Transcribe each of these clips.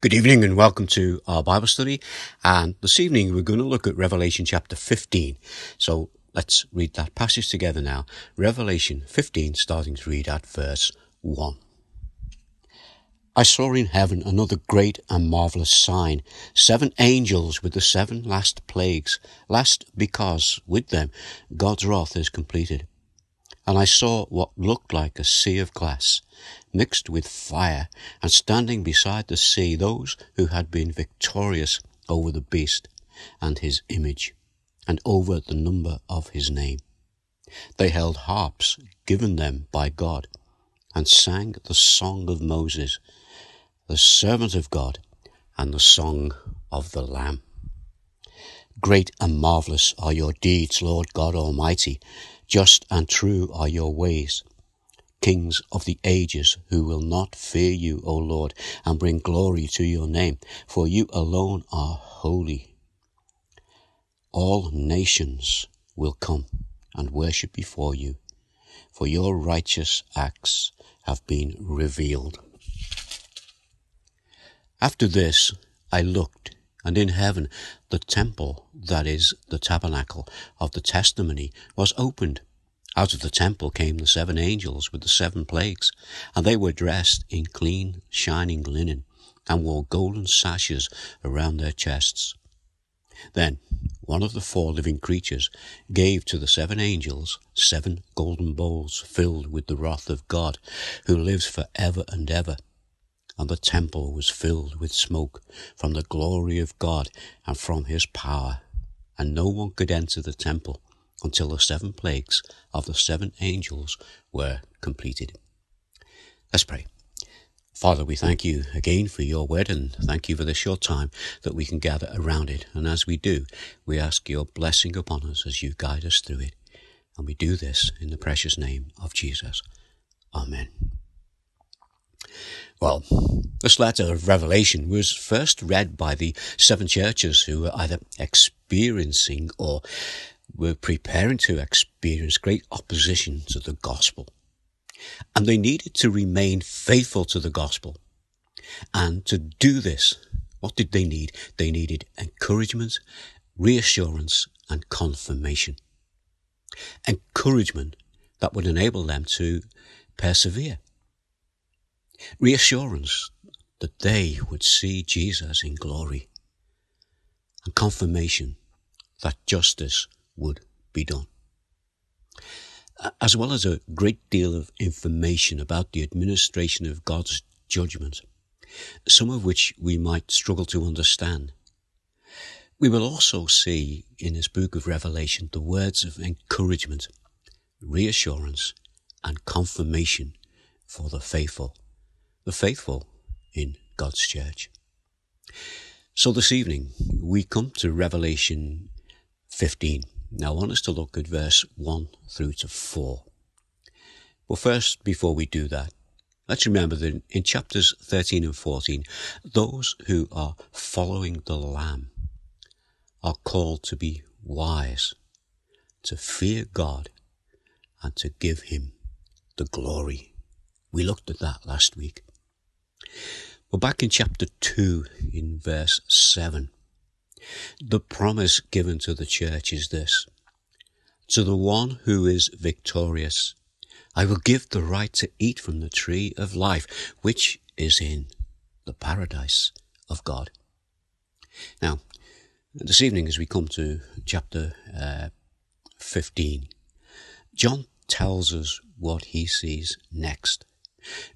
Good evening and welcome to our Bible study. And this evening we're going to look at Revelation chapter 15. So let's read that passage together now. Revelation 15, starting to read at verse 1. I saw in heaven another great and marvelous sign, seven angels with the seven last plagues, last because with them God's wrath is completed. And I saw what looked like a sea of glass, mixed with fire, and standing beside the sea those who had been victorious over the beast and his image, and over the number of his name. They held harps given them by God, and sang the song of Moses, the servant of God, and the song of the Lamb. Great and marvellous are your deeds, Lord God Almighty. Just and true are your ways. Kings of the ages who will not fear you, O Lord, and bring glory to your name, for you alone are holy. All nations will come and worship before you, for your righteous acts have been revealed. After this I looked, and in heaven the temple, that is, the tabernacle of the testimony, was opened. Out of the temple came the seven angels with the seven plagues, and they were dressed in clean, shining linen, and wore golden sashes around their chests. Then one of the four living creatures gave to the seven angels seven golden bowls filled with the wrath of God, who lives for ever and ever and the temple was filled with smoke from the glory of God and from his power. And no one could enter the temple until the seven plagues of the seven angels were completed. Let's pray. Father, we thank you again for your word and thank you for the short time that we can gather around it. And as we do, we ask your blessing upon us as you guide us through it. And we do this in the precious name of Jesus. Amen. Well, this letter of Revelation was first read by the seven churches who were either experiencing or were preparing to experience great opposition to the gospel. And they needed to remain faithful to the gospel. And to do this, what did they need? They needed encouragement, reassurance, and confirmation. Encouragement that would enable them to persevere reassurance that they would see Jesus in glory, and confirmation that justice would be done. As well as a great deal of information about the administration of God's judgment, some of which we might struggle to understand. We will also see in this book of Revelation the words of encouragement, reassurance, and confirmation for the faithful the faithful in God's church. So this evening, we come to Revelation 15. Now, I want us to look at verse 1 through to 4. But first, before we do that, let's remember that in chapters 13 and 14, those who are following the Lamb are called to be wise, to fear God, and to give Him the glory. We looked at that last week. Well, back in chapter 2, in verse 7, the promise given to the church is this To the one who is victorious, I will give the right to eat from the tree of life, which is in the paradise of God. Now, this evening, as we come to chapter uh, 15, John tells us what he sees next.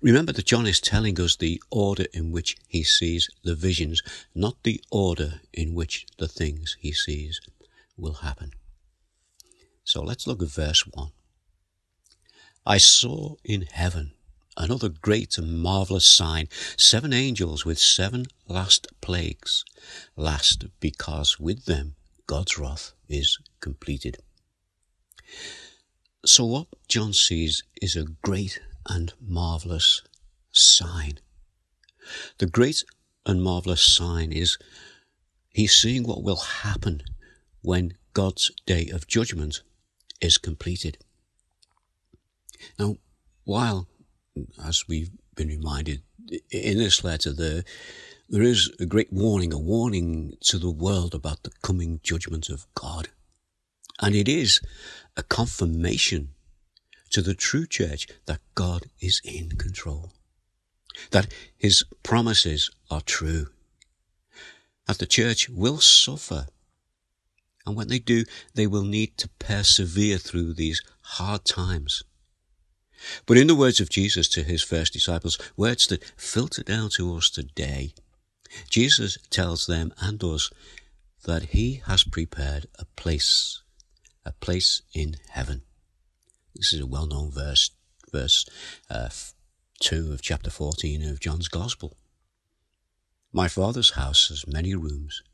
Remember that John is telling us the order in which he sees the visions, not the order in which the things he sees will happen. So let's look at verse 1. I saw in heaven another great and marvelous sign seven angels with seven last plagues, last because with them God's wrath is completed. So, what John sees is a great and marvelous sign. The great and marvelous sign is he's seeing what will happen when God's day of judgment is completed. Now, while, as we've been reminded in this letter, the There is a great warning, a warning to the world about the coming judgment of God. And it is a confirmation to the true church that God is in control, that his promises are true, that the church will suffer. And when they do, they will need to persevere through these hard times. But in the words of Jesus to his first disciples, words that filter down to us today, Jesus tells them and us that he has prepared a place, a place in heaven. This is a well-known verse, verse uh, 2 of chapter 14 of John's Gospel. My Father's house has many rooms.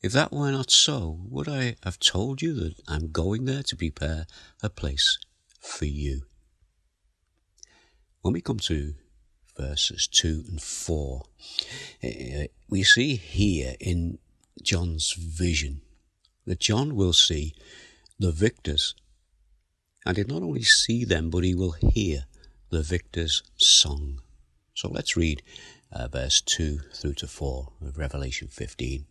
If that were not so, would I have told you that I'm going there to prepare a place for you? When we come to verses 2 and 4, eh, we see here in John's vision that John will see the victors, and he'll not only see them, but he will hear the victor's song. So let's read uh, verse 2 through to 4 of Revelation 15.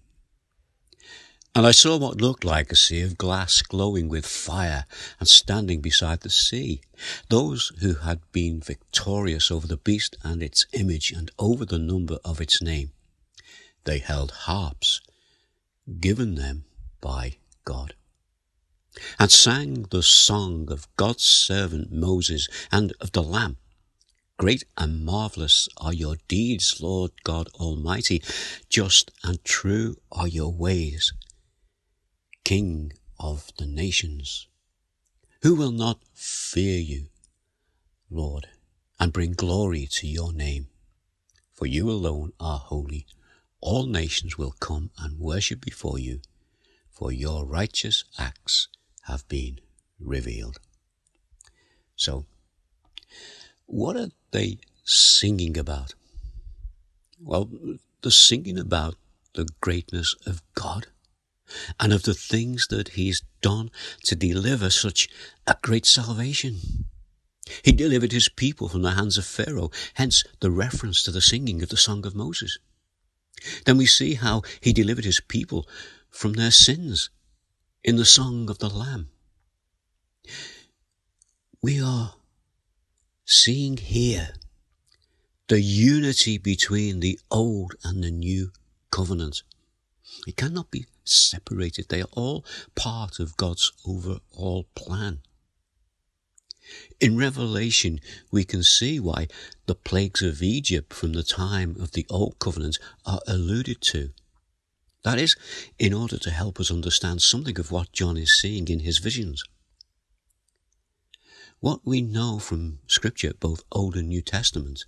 And I saw what looked like a sea of glass glowing with fire and standing beside the sea. Those who had been victorious over the beast and its image and over the number of its name. They held harps given them by God and sang the song of God's servant Moses and of the Lamb. Great and marvelous are your deeds, Lord God Almighty. Just and true are your ways. King of the nations. Who will not fear you, Lord, and bring glory to your name? For you alone are holy. All nations will come and worship before you, for your righteous acts have been revealed. So, what are they singing about? Well, they're singing about the greatness of God and of the things that he's done to deliver such a great salvation. He delivered his people from the hands of Pharaoh, hence the reference to the singing of the Song of Moses. Then we see how he delivered his people from their sins in the Song of the Lamb. We are seeing here the unity between the old and the new covenant. It cannot be separated. They are all part of God's overall plan. In Revelation, we can see why the plagues of Egypt from the time of the Old Covenant are alluded to. That is, in order to help us understand something of what John is seeing in his visions. What we know from Scripture, both Old and New Testament,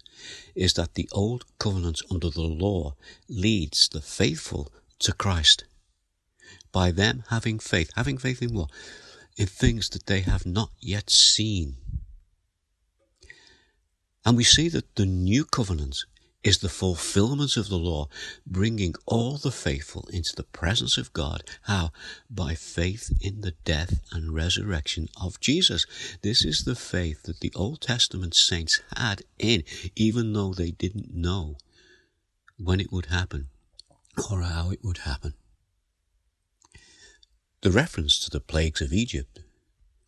is that the Old Covenant under the law leads the faithful to Christ by them having faith. Having faith in what? In things that they have not yet seen. And we see that the new covenant is the fulfillment of the law, bringing all the faithful into the presence of God. How? By faith in the death and resurrection of Jesus. This is the faith that the Old Testament saints had in, even though they didn't know when it would happen or how it would happen. The reference to the plagues of Egypt,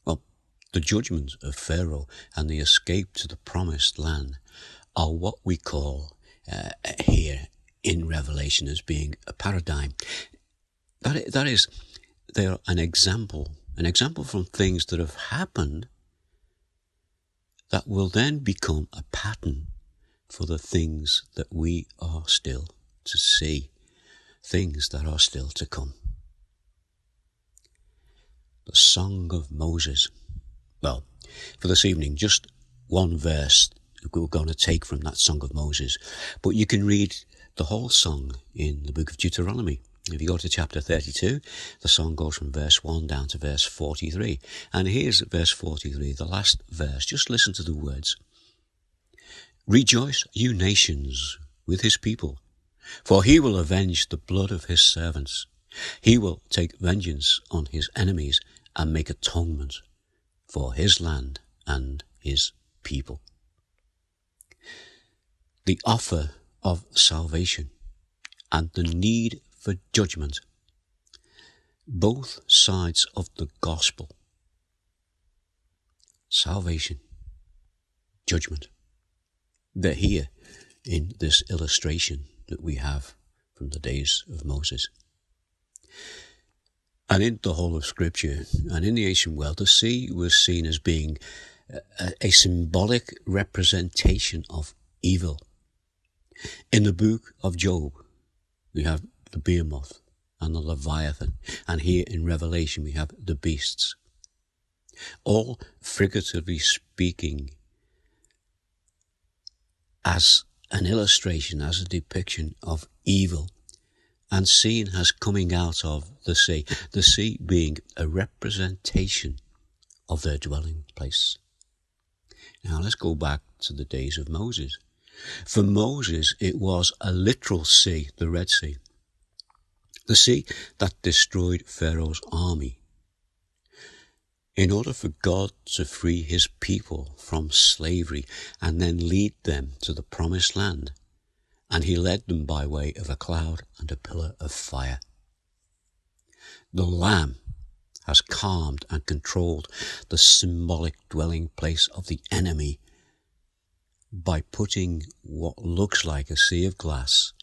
well, the judgment of Pharaoh and the escape to the promised land are what we call uh, here in Revelation as being a paradigm. That, that is, they're an example, an example from things that have happened that will then become a pattern for the things that we are still to see, things that are still to come the Song of Moses. Well, for this evening, just one verse we're going to take from that Song of Moses. But you can read the whole song in the book of Deuteronomy. If you go to chapter 32, the song goes from verse 1 down to verse 43. And here's verse 43, the last verse. Just listen to the words. Rejoice, you nations, with his people, for he will avenge the blood of his servants. He will take vengeance on his enemies and make atonement for his land and his people. The offer of salvation and the need for judgment. Both sides of the gospel salvation, judgment. They're here in this illustration that we have from the days of Moses. And in the whole of Scripture and in the ancient world, the sea was seen as being a, a symbolic representation of evil. In the book of Job, we have the behemoth and the leviathan, and here in Revelation we have the beasts. All figuratively speaking, as an illustration, as a depiction of evil and seen as coming out of the sea, the sea being a representation of their dwelling place. Now let's go back to the days of Moses. For Moses, it was a literal sea, the Red Sea. The sea that destroyed Pharaoh's army. In order for God to free his people from slavery and then lead them to the promised land, and he led them by way of a cloud and a pillar of fire. The Lamb has calmed and controlled the symbolic dwelling place of the enemy by putting what looks like a sea of glass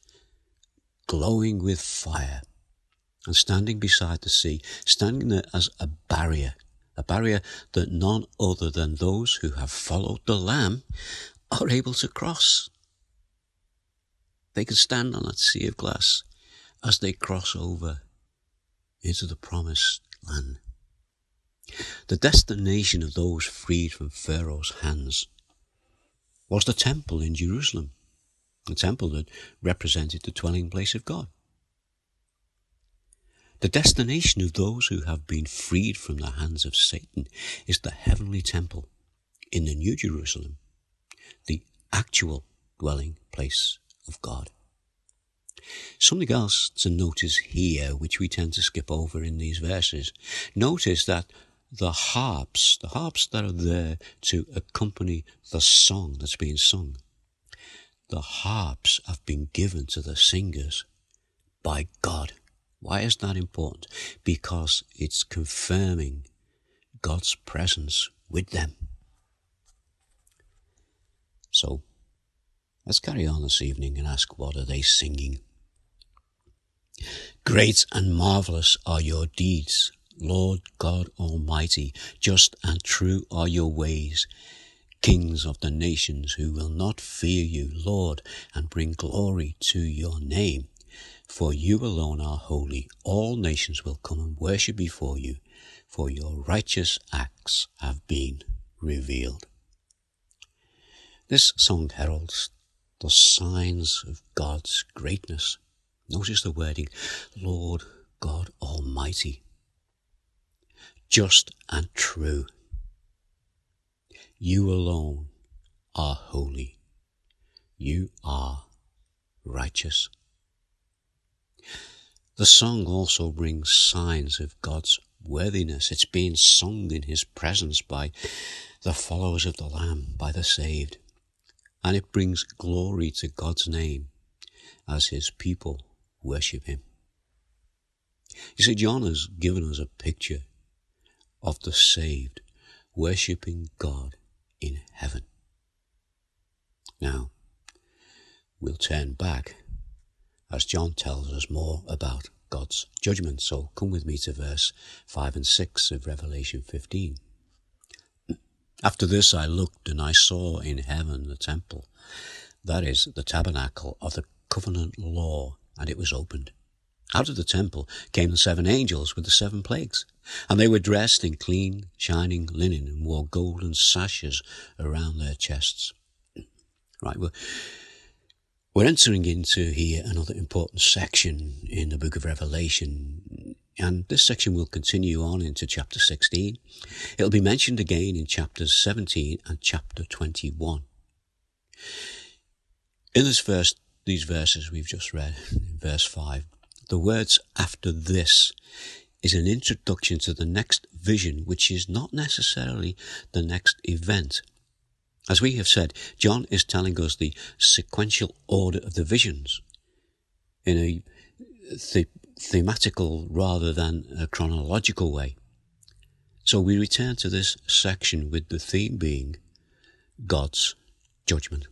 glowing with fire and standing beside the sea, standing there as a barrier, a barrier that none other than those who have followed the Lamb are able to cross. They can stand on that sea of glass as they cross over into the promised land. The destination of those freed from Pharaoh's hands was the temple in Jerusalem, the temple that represented the dwelling place of God. The destination of those who have been freed from the hands of Satan is the heavenly temple in the New Jerusalem, the actual dwelling place of God. Something else to notice here, which we tend to skip over in these verses. Notice that the harps, the harps that are there to accompany the song that's being sung, the harps have been given to the singers by God. Why is that important? Because it's confirming God's presence with them. So, let's carry on this evening and ask what are they singing? Great and marvelous are your deeds, Lord God Almighty. Just and true are your ways. Kings of the nations who will not fear you, Lord, and bring glory to your name. For you alone are holy. All nations will come and worship before you, for your righteous acts have been revealed. This song heralds the signs of God's greatness Notice the wording, Lord God Almighty. Just and true. You alone are holy. You are righteous. The song also brings signs of God's worthiness. It's being sung in His presence by the followers of the Lamb, by the saved. And it brings glory to God's name as His people worship Him. You see, John has given us a picture of the saved worshipping God in heaven. Now, we'll turn back as John tells us more about God's judgment. So come with me to verse 5 and 6 of Revelation 15. After this I looked and I saw in heaven the temple, that is, the tabernacle of the covenant law and it was opened. Out of the temple came the seven angels with the seven plagues, and they were dressed in clean, shining linen and wore golden sashes around their chests. Right, we're, we're entering into here another important section in the book of Revelation, and this section will continue on into chapter 16. It'll be mentioned again in chapters 17 and chapter 21. In this verse these verses we've just read, verse 5, the words after this is an introduction to the next vision, which is not necessarily the next event. As we have said, John is telling us the sequential order of the visions. in a the- thematical rather than a chronological way. So we return to this section with the theme being God's judgment.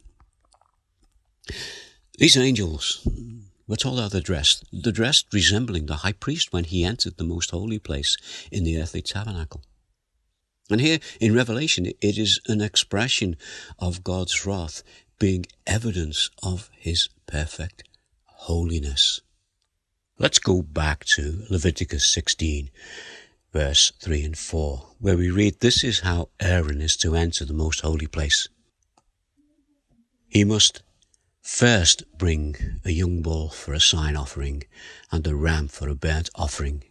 These angels were all how they're dressed. They're dressed resembling the high priest when he entered the most holy place in the earthly tabernacle. And here in Revelation, it is an expression of God's wrath being evidence of his perfect holiness. Let's go back to Leviticus 16, verse 3 and 4, where we read, This is how Aaron is to enter the most holy place. He must first bring a young bull for a sin offering and a ram for a burnt offering.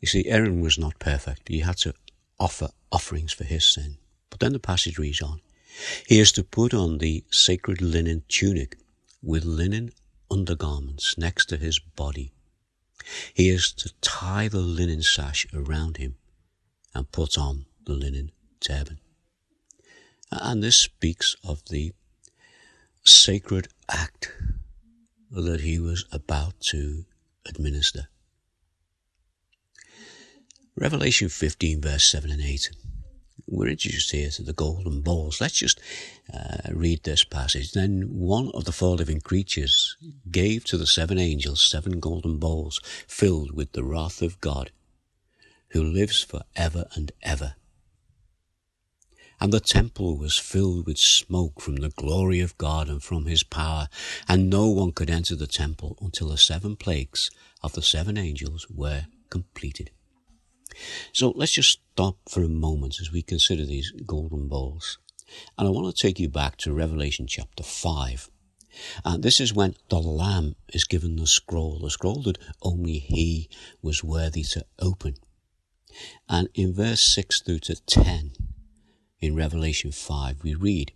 You see, Aaron was not perfect. He had to offer offerings for his sin. But then the passage reads on. He is to put on the sacred linen tunic with linen undergarments next to his body. He is to tie the linen sash around him and put on the linen turban. And this speaks of the sacred act that he was about to administer. Revelation 15, verse 7 and 8. We're introduced here to the golden bowls. Let's just uh, read this passage. Then one of the four living creatures gave to the seven angels seven golden bowls filled with the wrath of God, who lives for ever and ever. And the temple was filled with smoke from the glory of God and from his power, and no one could enter the temple until the seven plagues of the seven angels were completed. So let's just stop for a moment as we consider these golden bowls. And I want to take you back to Revelation chapter 5. And this is when the Lamb is given the scroll, the scroll that only he was worthy to open. And in verse 6 through to 10, in Revelation 5, we read,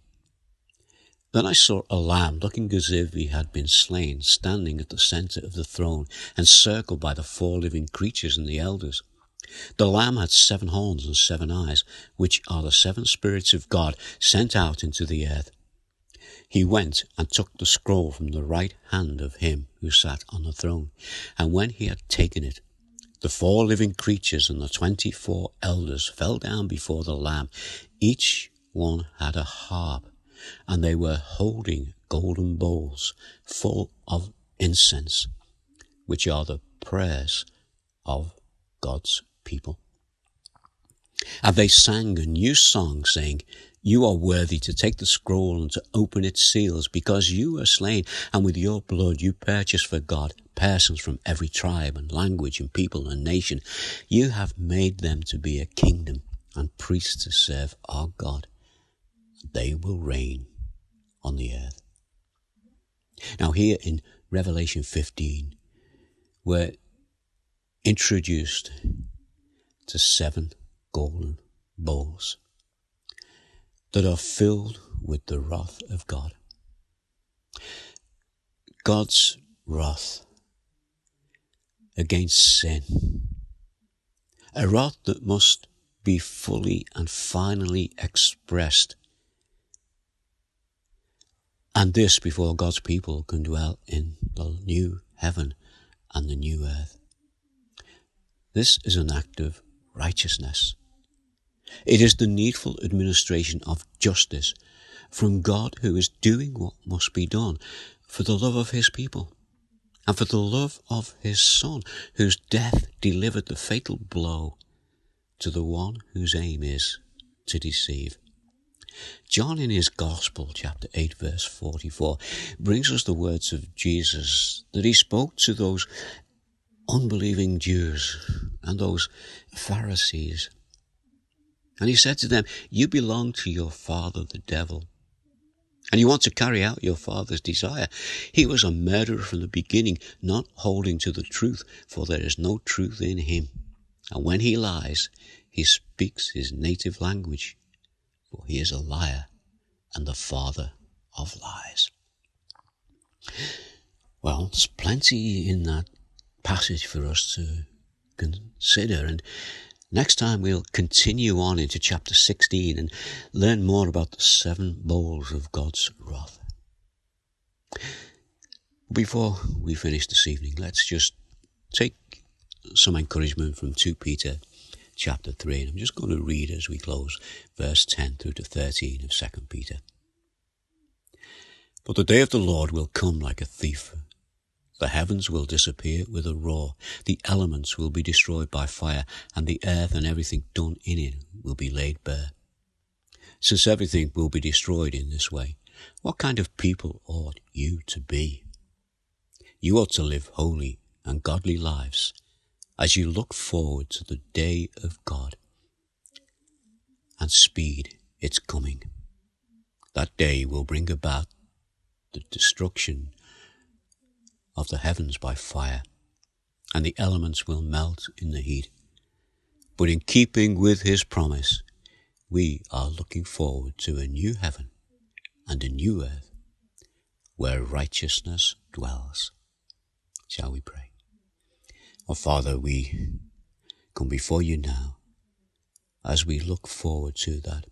Then I saw a lamb looking as if he had been slain, standing at the center of the throne, encircled by the four living creatures and the elders. The lamb had seven horns and seven eyes, which are the seven spirits of God sent out into the earth. He went and took the scroll from the right hand of him who sat on the throne, and when he had taken it, the four living creatures and the twenty-four elders fell down before the Lamb. Each one had a harp, and they were holding golden bowls full of incense, which are the prayers of God's people. And they sang a new song, saying, You are worthy to take the scroll and to open its seals, because you were slain, and with your blood you purchased for God persons from every tribe and language and people and nation. You have made them to be a kingdom and priests to serve our God. They will reign on the earth. Now, here in Revelation 15, we're introduced to seven golden bowls that are filled with the wrath of God. God's wrath against sin. A wrath that must be fully and finally expressed. And this before God's people can dwell in the new heaven and the new earth. This is an act of righteousness. It is the needful administration of justice from God who is doing what must be done for the love of his people and for the love of his Son, whose death delivered the fatal blow to the one whose aim is to deceive. John, in his Gospel, chapter 8, verse 44, brings us the words of Jesus that he spoke to those unbelieving Jews and those Pharisees. And he said to them, You belong to your father, the devil, and you want to carry out your father's desire. He was a murderer from the beginning, not holding to the truth, for there is no truth in him. And when he lies, he speaks his native language, for he is a liar and the father of lies. Well, there's plenty in that passage for us to consider, and Next time, we'll continue on into chapter 16 and learn more about the seven bowls of God's wrath. Before we finish this evening, let's just take some encouragement from 2 Peter chapter 3. And I'm just going to read as we close verse 10 through to 13 of 2 Peter. But the day of the Lord will come like a thief. The heavens will disappear with a roar, the elements will be destroyed by fire, and the earth and everything done in it will be laid bare. Since everything will be destroyed in this way, what kind of people ought you to be? You ought to live holy and godly lives as you look forward to the day of God and speed its coming. That day will bring about the destruction of the heavens by fire, and the elements will melt in the heat. But in keeping with his promise, we are looking forward to a new heaven and a new earth where righteousness dwells. Shall we pray? Our Father, we come before you now as we look forward to that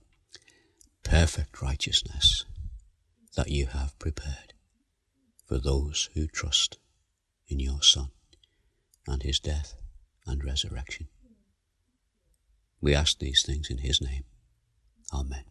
perfect righteousness that you have prepared for those who trust in your Son and his death and resurrection. We ask these things in his name. Amen.